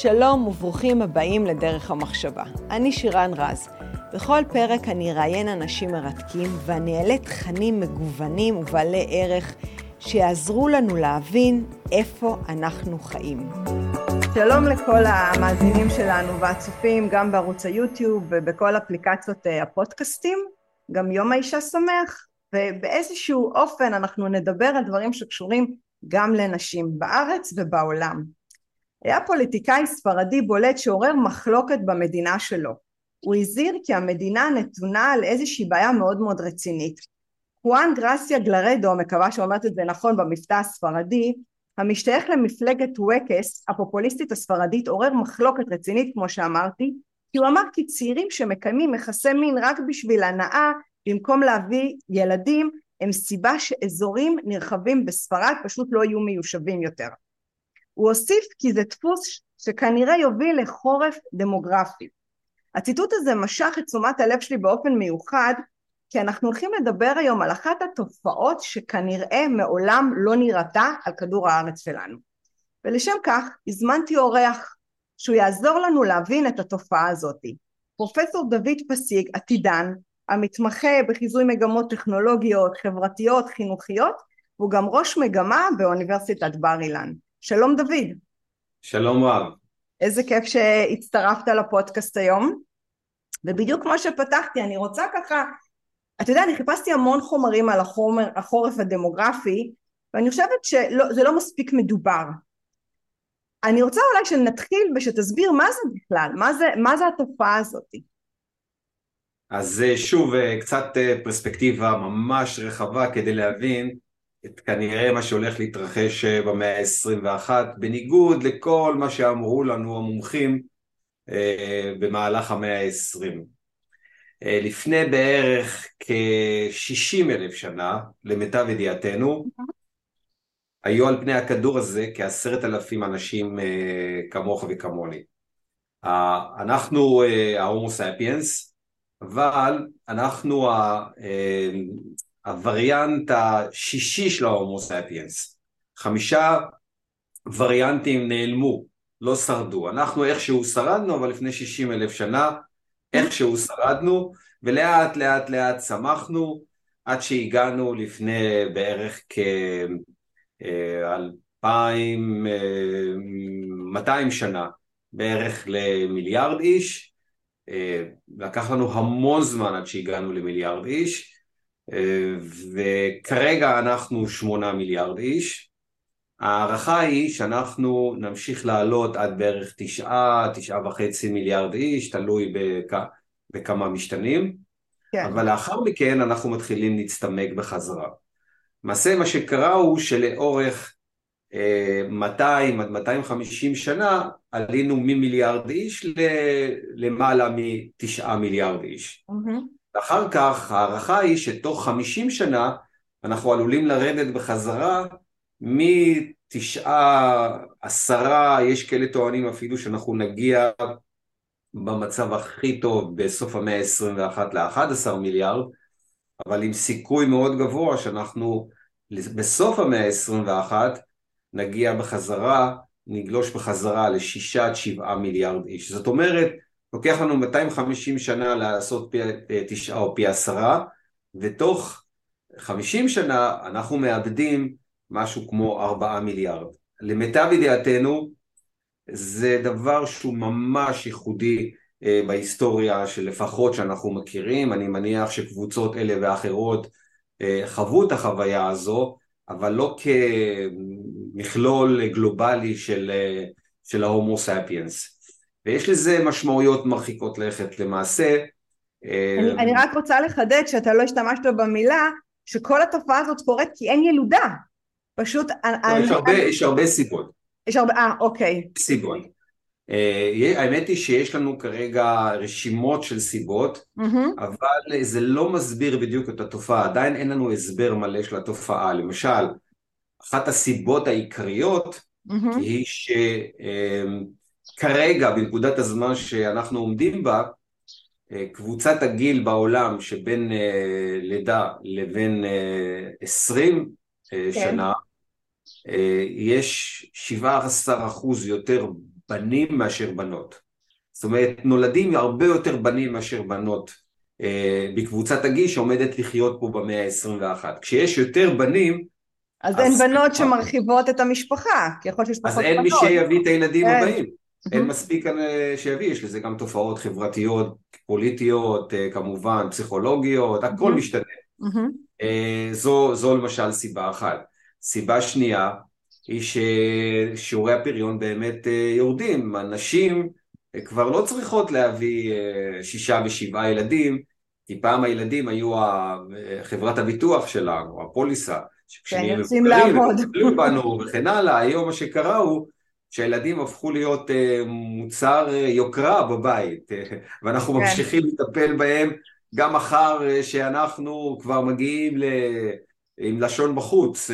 שלום וברוכים הבאים לדרך המחשבה. אני שירן רז. בכל פרק אני אראיין אנשים מרתקים ואני אעלה תכנים מגוונים ובעלי ערך שיעזרו לנו להבין איפה אנחנו חיים. שלום לכל המאזינים שלנו והצופים גם בערוץ היוטיוב ובכל אפליקציות אה, הפודקאסטים. גם יום האישה שמח, ובאיזשהו אופן אנחנו נדבר על דברים שקשורים גם לנשים בארץ ובעולם. היה פוליטיקאי ספרדי בולט שעורר מחלוקת במדינה שלו. הוא הזהיר כי המדינה נתונה על איזושהי בעיה מאוד מאוד רצינית. חואן גרסיה גלרדו, מקווה שאומרת את זה נכון במבטא הספרדי, המשתייך למפלגת ווקס, הפופוליסטית הספרדית, עורר מחלוקת רצינית כמו שאמרתי, כי הוא אמר כי צעירים שמקיימים יחסי מין רק בשביל הנאה במקום להביא ילדים הם סיבה שאזורים נרחבים בספרד פשוט לא יהיו מיושבים יותר. הוא הוסיף כי זה דפוס שכנראה יוביל לחורף דמוגרפי. הציטוט הזה משך את תשומת הלב שלי באופן מיוחד כי אנחנו הולכים לדבר היום על אחת התופעות שכנראה מעולם לא נראתה על כדור הארץ שלנו. ולשם כך הזמנתי אורח שהוא יעזור לנו להבין את התופעה הזאת. פרופסור דוד פסיג, עתידן, המתמחה בחיזוי מגמות טכנולוגיות, חברתיות, חינוכיות, והוא גם ראש מגמה באוניברסיטת בר אילן. שלום דוד. שלום רב. איזה כיף שהצטרפת לפודקאסט היום. ובדיוק כמו שפתחתי, אני רוצה ככה, אתה יודע, אני חיפשתי המון חומרים על החומר, החורף הדמוגרפי, ואני חושבת שזה לא מספיק מדובר. אני רוצה אולי שנתחיל ושתסביר מה זה בכלל, מה זה, מה זה התופעה הזאת. אז אה, שוב, אה, קצת אה, פרספקטיבה ממש רחבה כדי להבין את כנראה מה שהולך להתרחש במאה ה-21, בניגוד לכל מה שאמרו לנו המומחים במהלך המאה ה-20. לפני בערך כ-60 אלף שנה, למיטב ידיעתנו, היו על פני הכדור הזה כעשרת אלפים אנשים כמוך וכמוני. אנחנו ההומו ספיאנס, אבל אנחנו הווריאנט השישי של ההומו ספיאנס. חמישה וריאנטים נעלמו, לא שרדו. אנחנו איכשהו שרדנו, אבל לפני שישים אלף שנה איכשהו שרדנו, ולאט לאט לאט צמחנו, עד שהגענו לפני בערך כאלפיים, אה, מאתיים שנה, בערך למיליארד איש, אה, לקח לנו המון זמן עד שהגענו למיליארד איש, אה, וכרגע אנחנו שמונה מיליארד איש. ההערכה היא שאנחנו נמשיך לעלות עד בערך תשעה, תשעה וחצי מיליארד איש, תלוי בכ... בכמה משתנים, כן. אבל לאחר מכן אנחנו מתחילים להצטמק בחזרה. למעשה מה שקרה הוא שלאורך 200 עד 250 שנה עלינו ממיליארד איש למעלה מתשעה מיליארד איש. Mm-hmm. ואחר כך ההערכה היא שתוך 50 שנה אנחנו עלולים לרדת בחזרה מתשעה, עשרה, יש כאלה טוענים אפילו שאנחנו נגיע במצב הכי טוב בסוף המאה ה-21 ל-11 מיליארד, אבל עם סיכוי מאוד גבוה שאנחנו בסוף המאה ה-21 נגיע בחזרה, נגלוש בחזרה לשישה עד שבעה מיליארד איש. זאת אומרת, לוקח לנו 250 שנה לעשות פי תשעה או פי עשרה, ותוך 50 שנה אנחנו מאבדים משהו כמו ארבעה מיליארד. למיטב ידיעתנו זה דבר שהוא ממש ייחודי אה, בהיסטוריה שלפחות שאנחנו מכירים, אני מניח שקבוצות אלה ואחרות אה, חוו את החוויה הזו, אבל לא כמכלול גלובלי של, של ההומו ספיאנס. ויש לזה משמעויות מרחיקות לכת למעשה. אני, אני רק רוצה לחדד שאתה לא השתמשת במילה שכל התופעה הזאת קורית כי אין ילודה. פשוט... לא, אני, יש, הרבה, אני... יש הרבה סיבות. יש הרבה, אה, אוקיי. סיבות. Uh, האמת היא שיש לנו כרגע רשימות של סיבות, mm-hmm. אבל זה לא מסביר בדיוק את התופעה, עדיין אין לנו הסבר מלא של התופעה. למשל, אחת הסיבות העיקריות mm-hmm. היא שכרגע, uh, בנקודת הזמן שאנחנו עומדים בה, uh, קבוצת הגיל בעולם שבין uh, לידה לבין uh, 20 uh, כן. שנה, יש 17% יותר בנים מאשר בנות. זאת אומרת, נולדים הרבה יותר בנים מאשר בנות אה, בקבוצת הגיל שעומדת לחיות פה במאה ה-21. כשיש יותר בנים, אז, אז אין בנות שמרחיבות את המשפחה, כי יכול להיות שיש פחות בנות. אז אין מי שיביא את הילדים כן. הבאים. אין מספיק שיביא, יש לזה גם תופעות חברתיות, פוליטיות, אה, כמובן, פסיכולוגיות, הכל משתנה. אה, זו, זו למשל סיבה אחת. סיבה שנייה היא ששיעורי הפריון באמת אה, יורדים. הנשים כבר לא צריכות להביא שישה ושבעה ילדים, כי פעם הילדים היו חברת הביטוח שלנו, הפוליסה. כן, יוצאים לעבוד. וכן הלאה, היום מה שקרה הוא שהילדים הפכו להיות מוצר יוקרה בבית, ואנחנו כן. ממשיכים לטפל בהם גם אחר שאנחנו כבר מגיעים ל... עם לשון בחוץ,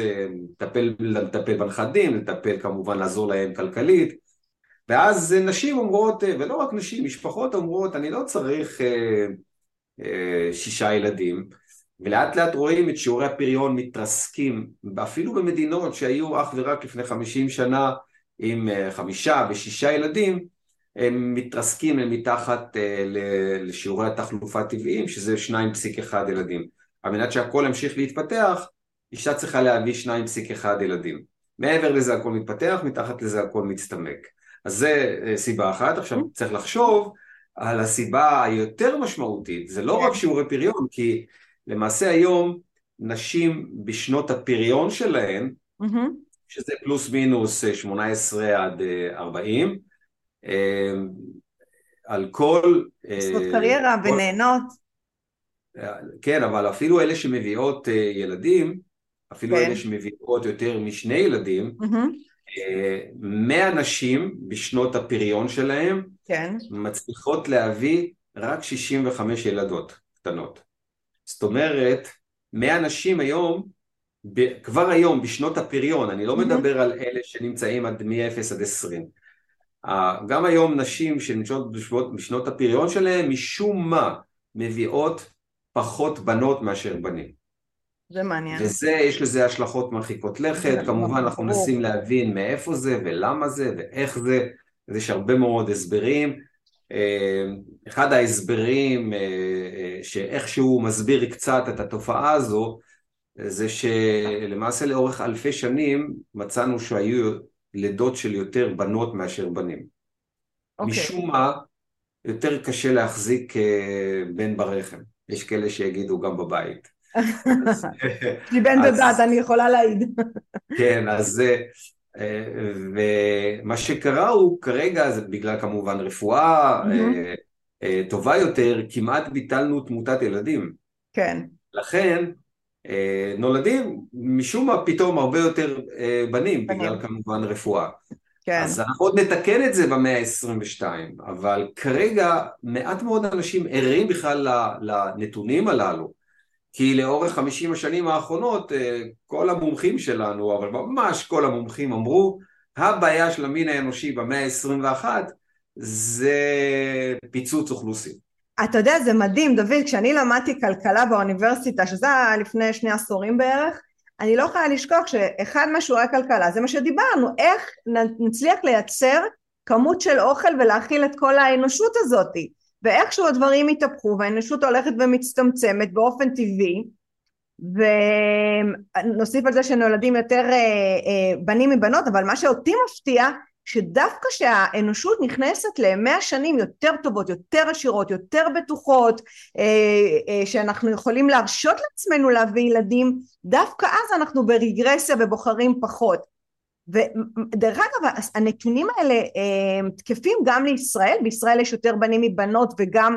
לטפל, לטפל בנכדים, לטפל כמובן לעזור להם כלכלית, ואז נשים אומרות, ולא רק נשים, משפחות אומרות, אני לא צריך שישה ילדים, ולאט לאט רואים את שיעורי הפריון מתרסקים, אפילו במדינות שהיו אך ורק לפני חמישים שנה עם חמישה ושישה ילדים, הם מתרסקים מתחת לשיעורי התחלופה הטבעיים, שזה 2.1 ילדים. על מנת שהכל ימשיך להתפתח, אישה צריכה להביא 2.1 ילדים. מעבר לזה הכל מתפתח, מתחת לזה הכל מצטמק. אז זה סיבה אחת. עכשיו צריך לחשוב על הסיבה היותר משמעותית, זה לא רק שיעורי פריון, כי למעשה היום נשים בשנות הפריון שלהן, שזה פלוס מינוס 18 עד 40, אמ, על כל... אה, קריירה כל... ונהנות. כן, אבל אפילו אלה שמביאות אה, ילדים, אפילו כן. אלה שמביאות יותר משני ילדים, אה, mm-hmm. נשים בשנות הפריון שלהם כן. מצליחות להביא רק 65 ילדות קטנות. זאת אומרת, מאה נשים היום, כבר היום בשנות הפריון, אני לא mm-hmm. מדבר על אלה שנמצאים עד מ-0 עד 20, גם היום נשים שנמצאות בשנות הפריון שלהן משום מה מביאות פחות בנות מאשר בנים. זה מעניין. וזה, יש לזה השלכות מרחיקות לכת, כמובן אנחנו מנסים להבין מאיפה זה ולמה זה ואיך זה, אז יש הרבה מאוד הסברים. אה, אחד ההסברים אה, אה, שאיכשהו מסביר קצת את התופעה הזו, זה שלמעשה לאורך אלפי שנים מצאנו שהיו לידות של יותר בנות מאשר בנים. Okay. אוקיי. משום מה, יותר קשה להחזיק אה, בן ברחם. יש כאלה שיגידו גם בבית. לי בן ובת, אני יכולה להעיד. כן, אז אה, ומה שקרה הוא כרגע, זה בגלל כמובן רפואה mm-hmm. טובה יותר, כמעט ביטלנו תמותת ילדים. כן. לכן נולדים משום מה פתאום הרבה יותר אה, בנים, בגלל כמובן רפואה. כן. אז אנחנו עוד נתקן את זה במאה ה-22, אבל כרגע מעט מאוד אנשים ערים בכלל לנתונים הללו, כי לאורך 50 השנים האחרונות אה, כל המומחים שלנו, אבל ממש כל המומחים אמרו, הבעיה של המין האנושי במאה ה-21 זה פיצוץ אוכלוסין. אתה יודע, זה מדהים, דוד, כשאני למדתי כלכלה באוניברסיטה, שזה היה לפני שני עשורים בערך, אני לא יכולה לשכוח שאחד מהשיעורי הכלכלה זה מה שדיברנו, איך נצליח לייצר כמות של אוכל ולהכיל את כל האנושות הזאת. ואיכשהו הדברים התהפכו והאנושות הולכת ומצטמצמת באופן טבעי, ונוסיף על זה שנולדים יותר אה, אה, בנים מבנות, אבל מה שאותי מפתיע שדווקא שהאנושות נכנסת למאה שנים יותר טובות, יותר עשירות, יותר בטוחות, אה, אה, שאנחנו יכולים להרשות לעצמנו להביא ילדים, דווקא אז אנחנו ברגרסיה ובוחרים פחות. ודרך אגב הנתונים האלה אה, תקפים גם לישראל, בישראל יש יותר בנים מבנות וגם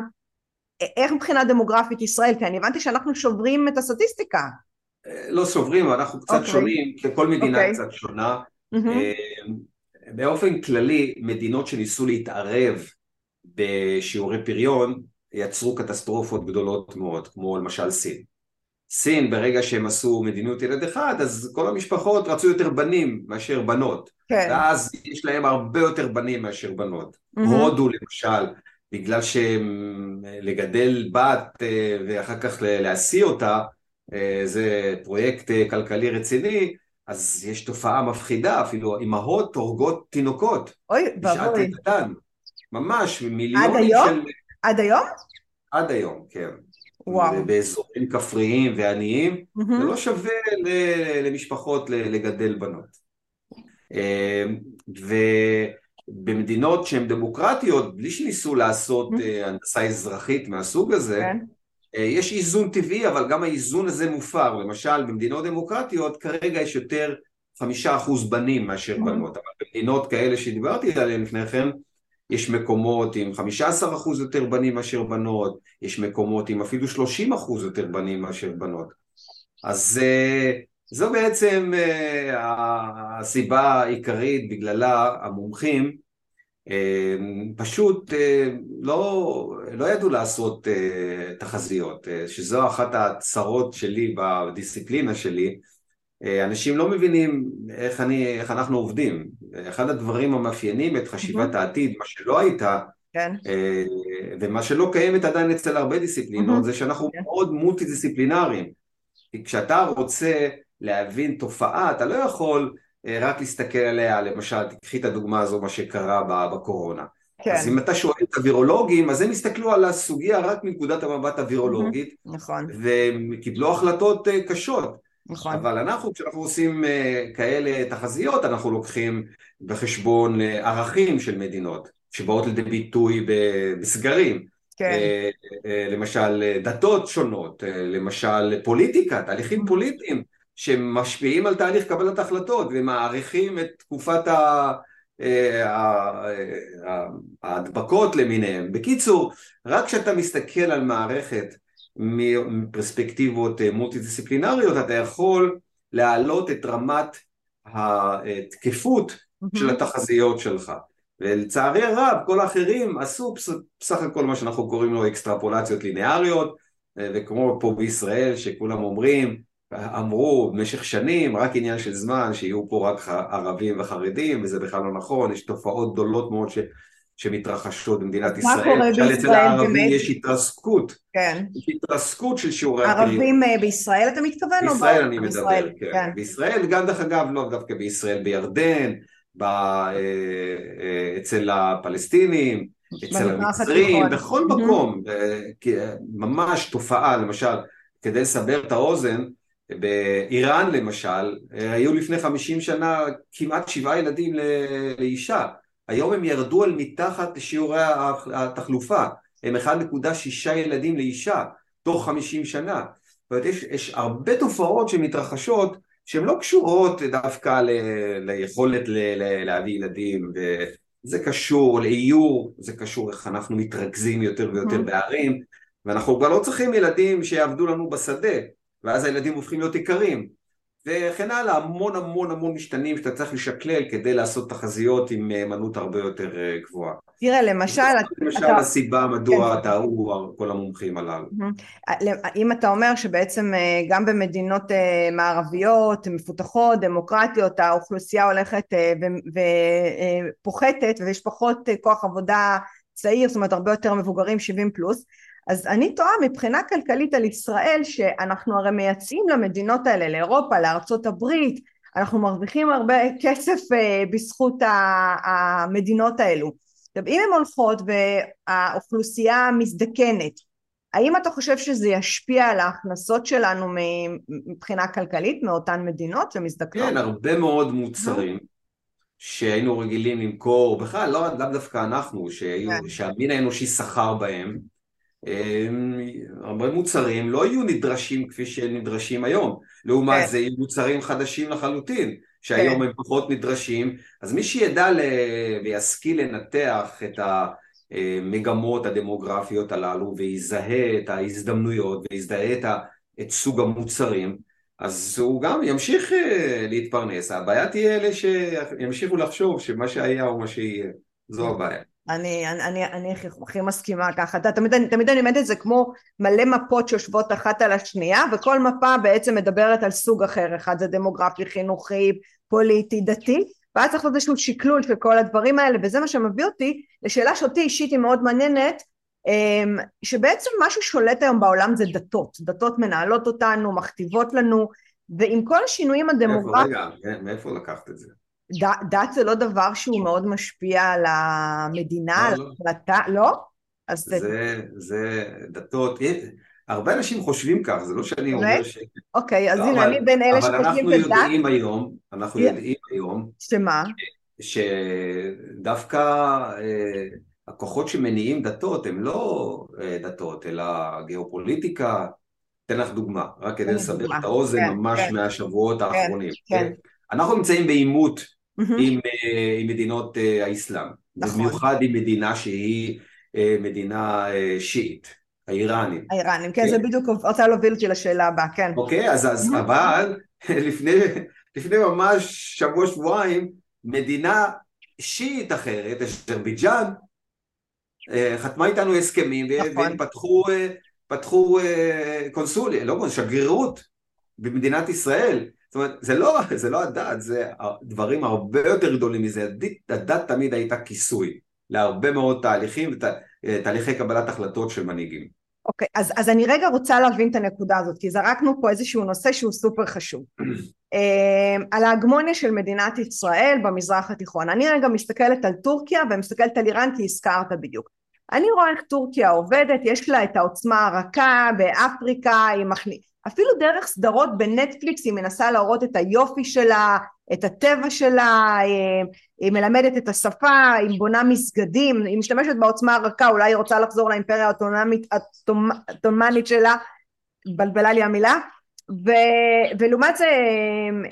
איך מבחינה דמוגרפית ישראל, כי אני הבנתי שאנחנו שוברים את הסטטיסטיקה. לא שוברים, אנחנו קצת okay. אוקיי. שונים, כי כל מדינה okay. אוקיי. קצת שונה. Mm-hmm. באופן כללי, מדינות שניסו להתערב בשיעורי פריון יצרו קטסטרופות גדולות מאוד, כמו למשל סין. סין, ברגע שהם עשו מדיניות ילד אחד, אז כל המשפחות רצו יותר בנים מאשר בנות. כן. ואז יש להם הרבה יותר בנים מאשר בנות. Mm-hmm. הודו למשל, בגלל שלגדל בת אה, ואחר כך להשיא אותה, אה, זה פרויקט אה, כלכלי רציני, אז יש תופעה מפחידה, אפילו אימהות הורגות תינוקות. אוי, ואבוי. ממש, מיליונים של... עד היום? עד היום? עד היום, כן. וואו. באזורים כפריים ועניים, mm-hmm. זה לא שווה למשפחות לגדל בנות. אמ, ובמדינות שהן דמוקרטיות, בלי שניסו לעשות mm-hmm. הנדסה אזרחית מהסוג הזה, כן. אה, יש איזון טבעי, אבל גם האיזון הזה מופר. למשל, במדינות דמוקרטיות כרגע יש יותר חמישה אחוז בנים מאשר mm-hmm. בנות, אבל במדינות כאלה שדיברתי עליהן לפני כן, יש מקומות עם 15% אחוז יותר בנים מאשר בנות, יש מקומות עם אפילו 30% אחוז יותר בנים מאשר בנות. אז אה, זו בעצם אה, הסיבה העיקרית בגללה המומחים פשוט לא, לא ידעו לעשות תחזיות, שזו אחת הצרות שלי בדיסציפלינה שלי, אנשים לא מבינים איך, אני, איך אנחנו עובדים. אחד הדברים המאפיינים את חשיבת. העתיד, מה שלא הייתה, כן. ומה שלא קיימת עדיין אצל הרבה דיסציפלינות. זה שאנחנו כן. מאוד מולטי דיסציפלינריים. כי כשאתה רוצה להבין תופעה, אתה לא יכול אה, רק להסתכל עליה, למשל, תקחי את הדוגמה הזו, מה שקרה בקורונה. כן. אז אם אתה שואל את הווירולוגים, אז הם הסתכלו על הסוגיה רק מנקודת המבט הווירולוגית. נכון. והם קיבלו החלטות אה, קשות. נכון. אבל אנחנו, כשאנחנו עושים אה, כאלה תחזיות, אנחנו לוקחים בחשבון ערכים של מדינות, שבאות לידי ביטוי בסגרים. כן. למשל דתות שונות, למשל פוליטיקה, תהליכים פוליטיים. שמשפיעים על תהליך קבלת החלטות ומעריכים את תקופת ה... אה, ההדבקות למיניהם. בקיצור, רק כשאתה מסתכל על מערכת מפרספקטיבות אה, מולטי-דיסציפלינריות, אתה יכול להעלות את רמת התקפות של התחזיות שלך. ולצערי הרב, כל האחרים עשו בסך הכל מה שאנחנו קוראים לו אקסטרפולציות ליניאריות, אה, וכמו פה בישראל שכולם אומרים, אמרו במשך שנים, רק עניין של זמן, שיהיו פה רק ערבים וחרדים, וזה בכלל לא נכון, יש תופעות גדולות מאוד ש, שמתרחשות במדינת ישראל. מה קורה בישראל אצל הערבים יש התרסקות. כן. יש התרסקות של שיעורי הפריון. ערבים אה, בישראל אתה מתכוון? בישראל אני מדבר, בישראל, כן. כן. בישראל, גם דרך אגב, לא דווקא בישראל, בירדן, ב, אה, אה, אצל הפלסטינים, אצל המצרים, בכל מקום, ממש תופעה, למשל, כדי לסבר את האוזן, באיראן למשל, היו לפני חמישים שנה כמעט שבעה ילדים לאישה, היום הם ירדו על מתחת לשיעורי התחלופה, הם 1.6 ילדים לאישה תוך חמישים שנה. זאת אומרת, יש, יש הרבה תופעות שמתרחשות שהן לא קשורות דווקא ל, ליכולת ל, ל, להביא ילדים, וזה קשור לאיור, זה קשור איך אנחנו מתרכזים יותר ויותר mm-hmm. בערים, ואנחנו כבר לא צריכים ילדים שיעבדו לנו בשדה, ואז הילדים הופכים להיות יקרים וכן הלאה, המון המון המון משתנים שאתה צריך לשקלל כדי לעשות תחזיות עם מהימנות הרבה יותר אה, גבוהה. תראה, למשל... למשל אתה... הסיבה מדוע כן. טעו כל המומחים הללו. אם אתה אומר שבעצם אה, גם במדינות אה, מערביות, מפותחות, דמוקרטיות, האוכלוסייה הולכת ופוחתת ויש פחות כוח עבודה צעיר, זאת אומרת הרבה יותר מבוגרים 70 פלוס, אז אני תוהה מבחינה כלכלית על ישראל שאנחנו הרי מייצאים למדינות האלה, לאירופה, לארצות הברית, אנחנו מרוויחים הרבה כסף אה, בזכות המדינות האלו. עכשיו אם הן הולכות והאוכלוסייה מזדקנת, האם אתה חושב שזה ישפיע על ההכנסות שלנו מבחינה כלכלית מאותן מדינות שמזדקנות? כן, הרבה מאוד מוצרים שהיינו רגילים למכור, בכלל לא לאו דווקא אנחנו, כן. שהמין האנושי שכר בהם, הרבה מוצרים לא יהיו נדרשים כפי שהם נדרשים היום, לעומת כן. זה יהיו מוצרים חדשים לחלוטין, שהיום כן. הם פחות נדרשים, אז מי שידע ל... וישכיל לנתח את המגמות הדמוגרפיות הללו ויזהה את ההזדמנויות ויזהה את, ה... את סוג המוצרים, אז הוא גם ימשיך אה, להתפרנס, הבעיה תהיה אלה שימשיכו לחשוב שמה שהיה הוא מה שיהיה, זו הבעיה. אני, אני, אני, אני הכי מסכימה ככה, אתה תמיד, תמיד אני אומרת את זה כמו מלא מפות שיושבות אחת על השנייה וכל מפה בעצם מדברת על סוג אחר, אחד זה דמוגרפי, חינוכי, פוליטי, דתי ואז צריך לעשות איזשהו שקלול של כל הדברים האלה וזה מה שמביא אותי לשאלה שאותי אישית היא מאוד מעניינת אמ, שבעצם מה ששולט היום בעולם זה דתות, דתות מנהלות אותנו, מכתיבות לנו ועם כל השינויים הדמוגרפיים... רגע, מאיפה לקחת את זה? דת זה לא דבר שהוא מאוד משפיע על המדינה, לא, על החלטה, לא? לא? אז זה, זה דתות, הרבה אנשים חושבים כך, זה לא שאני אומר ש... אוקיי, אז לא, הנה, אני בין אלה שחושבים בדת. אבל אנחנו יודעים היום, אנחנו יודעים היום... שמה? שדווקא אה, הכוחות שמניעים דתות הם לא אה, דתות, אלא גיאופוליטיקה. אתן לך דוגמה, רק כדי לסבר את האוזן כן, ממש כן, מהשבועות כן, האחרונים. אנחנו נמצאים בעימות. עם, אה, עם מדינות האסלאם, נכון. במיוחד עם מדינה שהיא מדינה שיעית. האיראנים. האיראנים, כן, זה בדיוק רוצה להוביל אותי לשאלה הבאה, כן. אוקיי, אז, אז אבל לפני, לפני ממש שבוע שבועיים מדינה שיעית אחרת, אזרבייג'אן, אה, חתמה איתנו הסכמים נכון. והם פתחו, אה, פתחו אה, קונסוליה, לא שגרירות במדינת ישראל. זאת אומרת, זה לא, זה לא הדת, זה דברים הרבה יותר גדולים מזה. הדת תמיד הייתה כיסוי להרבה מאוד תהליכים ותהליכי קבלת החלטות של מנהיגים. אוקיי, okay, אז, אז אני רגע רוצה להבין את הנקודה הזאת, כי זרקנו פה איזשהו נושא שהוא סופר חשוב. אמ, על ההגמוניה של מדינת ישראל במזרח התיכון. אני רגע מסתכלת על טורקיה ומסתכלת על איראן כי הזכרת בדיוק. אני רואה איך טורקיה עובדת, יש לה את העוצמה הרכה באפריקה, היא מכניסה, אפילו דרך סדרות בנטפליקס היא מנסה להראות את היופי שלה, את הטבע שלה, היא מלמדת את השפה, היא בונה מסגדים, היא משתמשת בעוצמה הרכה, אולי היא רוצה לחזור לאימפריה העות'מאנית שלה, בלבלה לי המילה, ו, ולעומת זה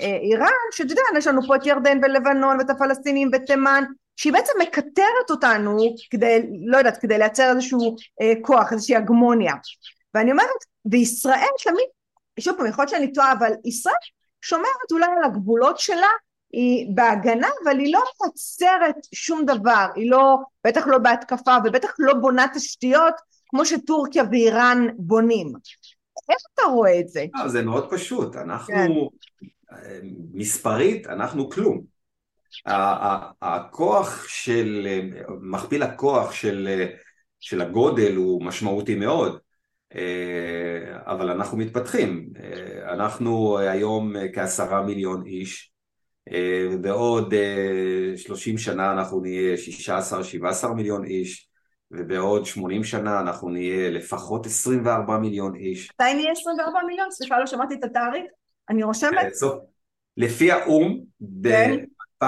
אה, איראן, שאתה יודע, יש לנו פה את ירדן ולבנון ואת הפלסטינים ותימן, שהיא בעצם מקטרת אותנו כדי, לא יודעת, כדי לייצר איזשהו אה, כוח, איזושהי הגמוניה. ואני אומרת, בישראל תמיד, שוב פעם, יכול להיות שאני טועה, אבל ישראל שומרת אולי על הגבולות שלה, היא בהגנה, אבל היא לא מייצרת שום דבר, היא לא, בטח לא בהתקפה, ובטח לא בונה תשתיות כמו שטורקיה ואיראן בונים. איך אתה רואה את זה? לא, זה מאוד פשוט, אנחנו, כן. מספרית, אנחנו כלום. הכוח של, מכפיל הכוח של, של הגודל הוא משמעותי מאוד, אה, אבל אנחנו מתפתחים. אה, אנחנו היום כעשרה מיליון איש, אה, ובעוד שלושים שנה אנחנו נהיה שישה עשר, שבעה עשר מיליון איש. ובעוד 80 שנה אנחנו נהיה לפחות 24 מיליון איש. מתי נהיה 24 מיליון? סליחה, לא שמעתי את התאריך. אני רושמת. לפי האו"ם, ב-2100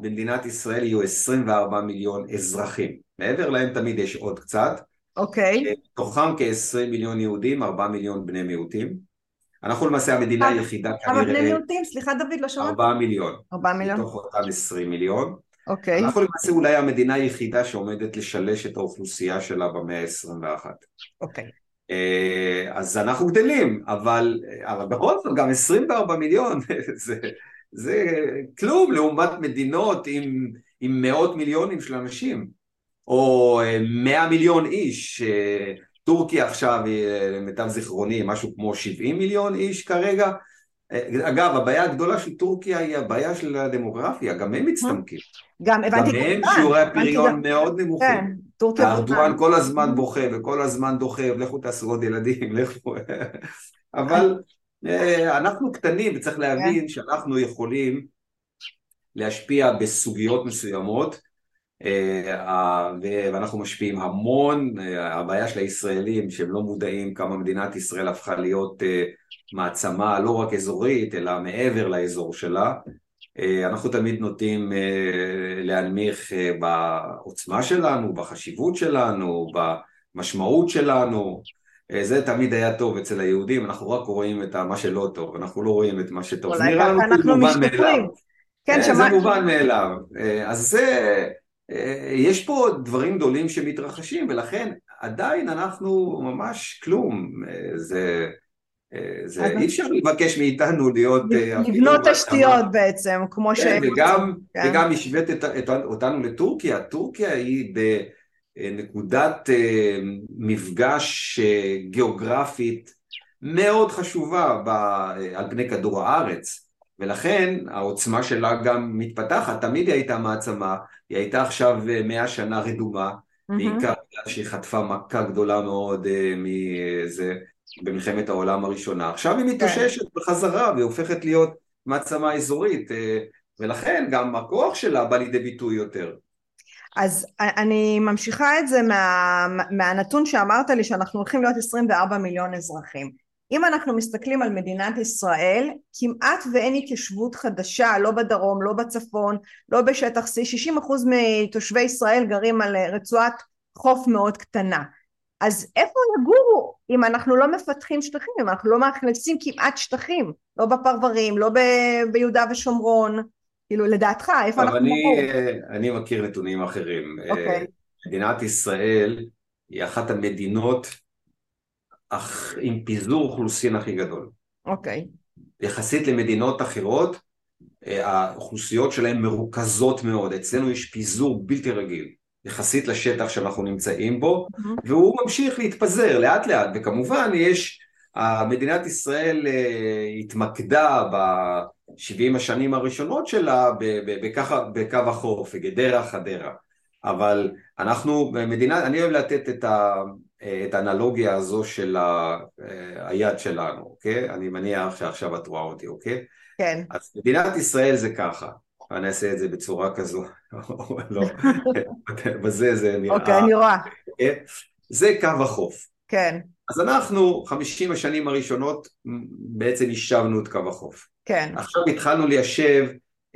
במדינת ישראל יהיו 24 מיליון אזרחים. מעבר להם תמיד יש עוד קצת. אוקיי. אה, תוכם כ-20 מיליון יהודים, 4 מיליון בני מיעוטים. אנחנו למעשה המדינה היחידה כנראה... כמה בני מיעוטים? סליחה דוד, לא שמעתי. 4 מיליון. 4 מיליון. מתוך אותם 20 מיליון. אוקיי. אנחנו למעשה אולי המדינה היחידה שעומדת לשלש את האוכלוסייה שלה במאה ה-21. אוקיי. אה, אז אנחנו גדלים, אבל, אבל בכל זאת גם 24 מיליון זה, זה כלום לעומת מדינות עם, עם מאות מיליונים של אנשים, או 100 אה, מיליון איש, אה, טורקיה עכשיו, למיטב זיכרוני, משהו כמו 70 מיליון איש כרגע, אגב, הבעיה הגדולה של טורקיה היא הבעיה של הדמוגרפיה, גם הם מצטמקים. גם הבנתי גם הם שיעורי הפריון מאוד נמוכים. כן, טורקיה... ארדואן כל הזמן בוכה וכל הזמן דוחף, לכו תעשו עוד ילדים, לכו... אבל אה, אנחנו קטנים וצריך להבין כן. שאנחנו יכולים להשפיע בסוגיות מסוימות אה, ואנחנו משפיעים המון, אה, הבעיה של הישראלים שהם לא מודעים כמה מדינת ישראל הפכה להיות מעצמה לא רק אזורית אלא מעבר לאזור שלה אה, אנחנו תמיד נוטים אה, להנמיך אה, בעוצמה שלנו, בחשיבות שלנו, במשמעות שלנו זה תמיד היה טוב אצל היהודים, אנחנו רק רואים את מה שלא טוב, אנחנו לא רואים את מה שטוב. אולי ככה אנחנו משתפרים. כן, שמעתי. זה מובן מאליו. אז זה, יש פה דברים גדולים שמתרחשים, ולכן עדיין אנחנו ממש כלום. זה... זה אי אפשר לבקש מאיתנו להיות... אה, לבנות תשתיות בעצם, כמו כן, שהם... וגם, כן. וגם השווית אותנו לטורקיה, טורקיה היא בנקודת אה, מפגש אה, גיאוגרפית מאוד חשובה על פני כדור הארץ, ולכן העוצמה שלה גם מתפתחת, תמיד היא הייתה מעצמה, היא הייתה עכשיו מאה שנה רדומה, בעיקר בגלל שהיא חטפה מכה גדולה מאוד מזה במלחמת העולם הראשונה. עכשיו היא מתאוששת בחזרה והיא הופכת להיות מעצמה אזורית, ולכן גם הכוח שלה בא לידי ביטוי יותר. אז אני ממשיכה את זה מה, מהנתון שאמרת לי שאנחנו הולכים להיות 24 מיליון אזרחים. אם אנחנו מסתכלים על מדינת ישראל, כמעט ואין התיישבות חדשה, לא בדרום, לא בצפון, לא בשטח C, 60% מתושבי ישראל גרים על רצועת חוף מאוד קטנה. אז איפה יגורו אם אנחנו לא מפתחים שטחים, אם אנחנו לא מאכלסים כמעט שטחים, לא בפרברים, לא ב- ביהודה ושומרון, כאילו לדעתך, איפה אנחנו אני, אני מכיר נתונים אחרים. Okay. אוקיי. מדינת ישראל היא אחת המדינות אך, עם פיזור אוכלוסין הכי גדול. אוקיי. Okay. יחסית למדינות אחרות, אה, האוכלוסיות שלהן מרוכזות מאוד, אצלנו יש פיזור בלתי רגיל. יחסית לשטח שאנחנו נמצאים בו, mm-hmm. והוא ממשיך להתפזר לאט לאט, וכמובן יש, מדינת ישראל אה, התמקדה ב-70 השנים הראשונות שלה בקו החוף, בגדרה חדרה, אבל אנחנו מדינה, אני אוהב לתת את, ה, את האנלוגיה הזו של ה, אה, היד שלנו, אוקיי? אני מניח שעכשיו את רואה אותי, אוקיי? כן. אז מדינת ישראל זה ככה, אני אעשה את זה בצורה כזו, לא, בזה זה נראה. אוקיי, אני רואה. כן? זה קו החוף. כן. אז אנחנו, חמישים השנים הראשונות, בעצם יישבנו את קו החוף. כן. עכשיו התחלנו ליישב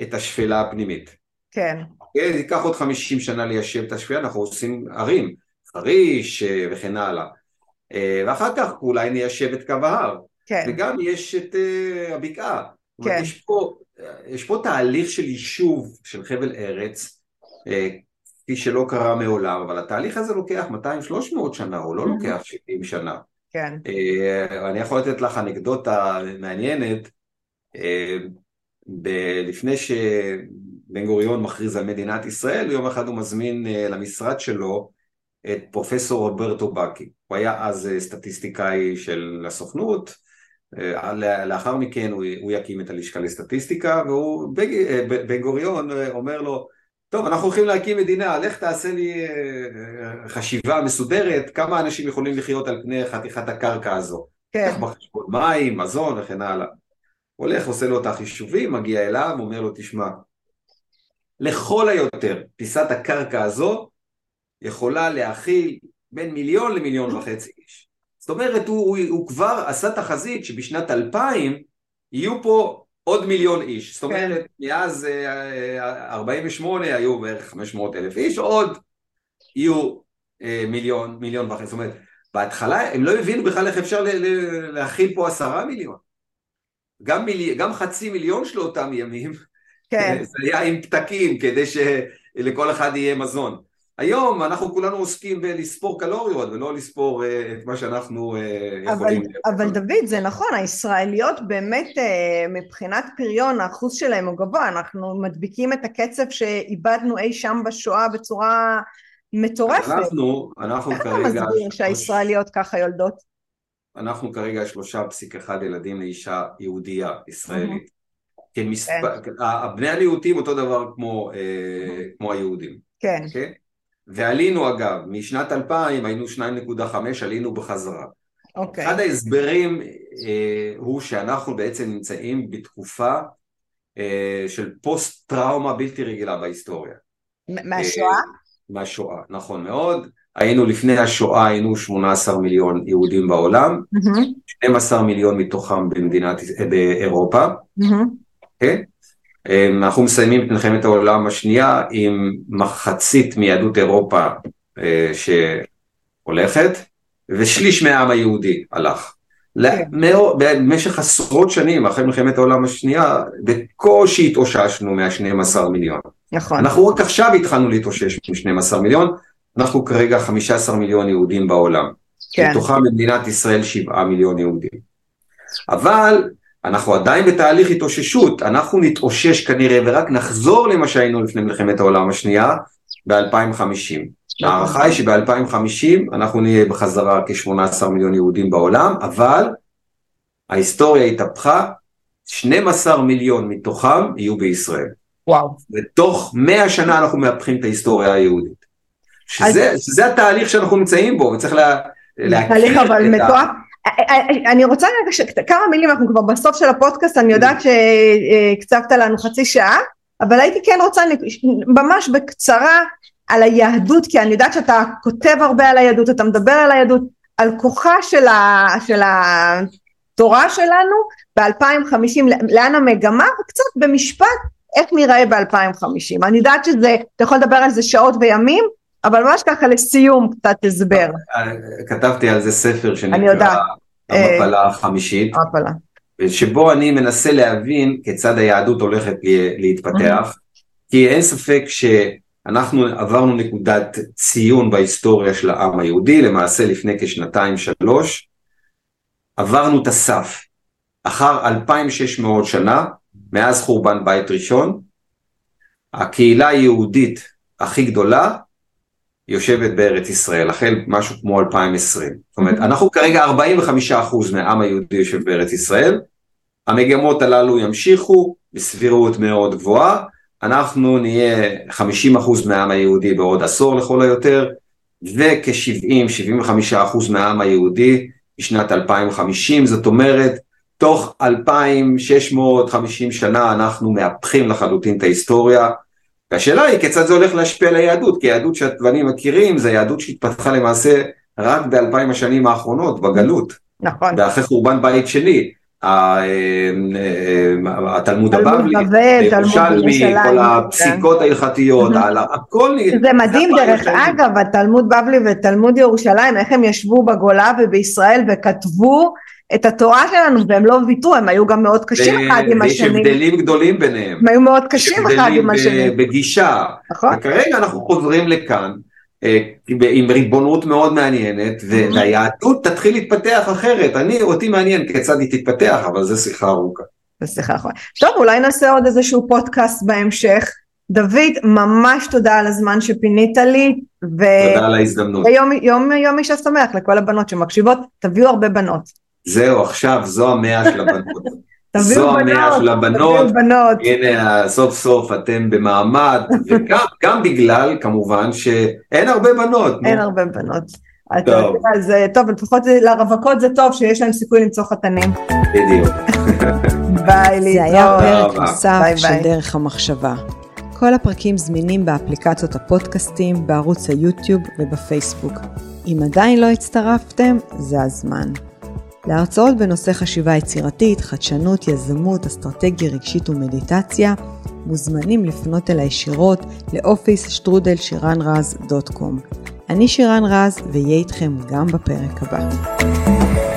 את השפלה הפנימית. כן. כן, זה ייקח עוד חמישים שנה ליישב את השפלה, אנחנו עושים ערים, חריש אה, וכן הלאה. אה, ואחר כך אולי ניישב את קו ההר. כן. וגם יש את uh, הבקעה. כן. יש פה יש פה תהליך של יישוב של חבל ארץ, אה, כפי שלא קרה מעולם, אבל התהליך הזה לוקח 200-300 שנה, הוא לא. לוקח 70 שנה. כן. אה, אני יכול לתת לך אנקדוטה מעניינת, אה, לפני שבן גוריון מכריז על מדינת ישראל, יום אחד הוא מזמין למשרד שלו את פרופסור רוברטו בקי, הוא היה אז סטטיסטיקאי של הסוכנות, אה, לאחר מכן הוא, הוא יקים את הלשכה לסטטיסטיקה והוא, אה, בן גוריון אה, אומר לו טוב אנחנו הולכים להקים מדינה לך תעשה לי חשיבה מסודרת כמה אנשים יכולים לחיות על פני חתיכת הקרקע הזו. כן. בחשבון מים, מזון וכן הלאה. הולך עושה לו את החישובים מגיע אליו אומר לו תשמע לכל היותר פיסת הקרקע הזו יכולה להכיל בין מיליון למיליון וחצי איש זאת אומרת, הוא, הוא, הוא כבר עשה תחזית שבשנת 2000 יהיו פה עוד מיליון איש. זאת אומרת, כן. מאז 48 אה, היו בערך 500 אלף איש, עוד יהיו אה, מיליון, מיליון וחצי. זאת אומרת, בהתחלה הם לא הבינו בכלל איך אפשר להכיל פה עשרה מיליון. גם, מילי, גם חצי מיליון של אותם ימים, כן. זה היה עם פתקים כדי שלכל אחד יהיה מזון. היום אנחנו כולנו עוסקים בלספור קלוריות ולא לספור uh, את מה שאנחנו uh, יכולים... אבל, אבל דוד זה נכון, הישראליות באמת uh, מבחינת פריון האחוז שלהם הוא גבוה, אנחנו מדביקים את הקצב שאיבדנו אי שם בשואה בצורה מטורפת. אנחנו, אנחנו איך כרגע... איך אתה מסביר שהישראליות ככה יולדות? אנחנו כרגע שלושה פסיק אחד ילדים לאישה יהודייה, ישראלית. כמספר, כן. בני המיעוטים אותו דבר כמו, כמו היהודים. כן. Okay? ועלינו אגב, משנת 2000 היינו 2.5, עלינו בחזרה. אוקיי. אחד ההסברים אה, הוא שאנחנו בעצם נמצאים בתקופה אה, של פוסט טראומה בלתי רגילה בהיסטוריה. מהשואה? אה, מהשואה, נכון מאוד. היינו לפני השואה, היינו 18 מיליון יהודים בעולם, mm-hmm. 12 מיליון מתוכם במדינת, באירופה. Mm-hmm. Okay? אמ, אנחנו מסיימים את מלחמת העולם השנייה עם מחצית מיהדות אירופה אה, שהולכת ושליש מהעם היהודי הלך. כן. במשך עשרות שנים אחרי מלחמת העולם השנייה בקושי התאוששנו מה-12 מיליון. נכון. אנחנו רק עכשיו התחלנו להתאושש מ-12 מיליון, אנחנו כרגע 15 מיליון יהודים בעולם. כן. בתוכם במדינת ישראל 7 מיליון יהודים. אבל אנחנו עדיין בתהליך התאוששות, אנחנו נתאושש כנראה ורק נחזור למה שהיינו לפני מלחמת העולם השנייה ב-2050. ההערכה היא שב-2050 אנחנו נהיה בחזרה כ-18 מיליון יהודים בעולם, אבל ההיסטוריה התהפכה, 12 מיליון מתוכם יהיו בישראל. וואו. ותוך 100 שנה אנחנו מהפכים את ההיסטוריה היהודית. שזה, אז... שזה התהליך שאנחנו נמצאים בו, וצריך לה, להכיר את ה... אני רוצה רגע, כמה מילים, אנחנו כבר בסוף של הפודקאסט, אני יודעת שהקצבת לנו חצי שעה, אבל הייתי כן רוצה ממש בקצרה על היהדות, כי אני יודעת שאתה כותב הרבה על היהדות, אתה מדבר על היהדות, על כוחה של, ה, של התורה שלנו ב-2050, לאן המגמה, וקצת במשפט איך נראה ב-2050. אני יודעת שזה, אתה יכול לדבר על זה שעות וימים, אבל ממש ככה לסיום קצת הסבר. כתבתי על זה ספר שנקרא המפלה החמישית. המפלה. שבו אני מנסה להבין כיצד היהדות הולכת להתפתח, כי אין ספק שאנחנו עברנו נקודת ציון בהיסטוריה של העם היהודי, למעשה לפני כשנתיים שלוש, עברנו את הסף. אחר 2,600 שנה, מאז חורבן בית ראשון, הקהילה היהודית הכי גדולה יושבת בארץ ישראל, החל משהו כמו 2020. זאת אומרת, אנחנו כרגע 45% מהעם היהודי יושב בארץ ישראל, המגמות הללו ימשיכו בסבירות מאוד גבוהה, אנחנו נהיה 50% מהעם היהודי בעוד עשור לכל היותר, וכ-70-75% מהעם היהודי בשנת 2050, זאת אומרת, תוך 2,650 שנה אנחנו מהפכים לחלוטין את ההיסטוריה, והשאלה היא כיצד זה הולך להשפיע על היהדות, כי היהדות שהדברים מכירים זה יהדות שהתפתחה למעשה רק באלפיים השנים האחרונות, בגלות. נכון. ואחרי חורבן בית שני, אה, אה, התלמוד הבבלי, ירושלמי, כל הפסיקות ההלכתיות, הכל... זה מדהים דרך אגב, התלמוד בבלי ותלמוד ירושלים, איך הם ישבו בגולה ובישראל וכתבו את התורה שלנו והם לא ויתרו, הם היו גם מאוד קשים אחד עם השני. יש הבדלים גדולים ביניהם. הם היו מאוד קשים אחד עם השני. בגישה. נכון. וכרגע אנחנו חוזרים לכאן אה, עם ריבונות מאוד מעניינת והיהדות תתחיל להתפתח אחרת. אני, אותי מעניין כיצד היא תתפתח, אבל זו שיחה ארוכה. זו שיחה ארוכה. טוב, אולי נעשה עוד איזשהו פודקאסט בהמשך. דוד, ממש תודה על הזמן שפינית לי. ו... תודה על ההזדמנות. ויום יום, יום אישה שמח לכל הבנות שמקשיבות, תביאו הרבה בנות. זהו עכשיו, זו המאה של הבנות. זו המאה של הבנות, הנה סוף סוף אתם במעמד, וגם בגלל כמובן שאין הרבה בנות. אין הרבה בנות. טוב. אז טוב, לפחות לרווקות זה טוב שיש להם סיכוי למצוא חתנים. בדיוק. ביי, לי. זה היה פרק נוסף של דרך המחשבה. כל הפרקים זמינים באפליקציות הפודקאסטים, בערוץ היוטיוב ובפייסבוק. אם עדיין לא הצטרפתם, זה הזמן. להרצאות בנושא חשיבה יצירתית, חדשנות, יזמות, אסטרטגיה רגשית ומדיטציה, מוזמנים לפנות אל הישירות לאופיס שטרודל שירן רז דוט קום. אני שירן רז ואהיה איתכם גם בפרק הבא.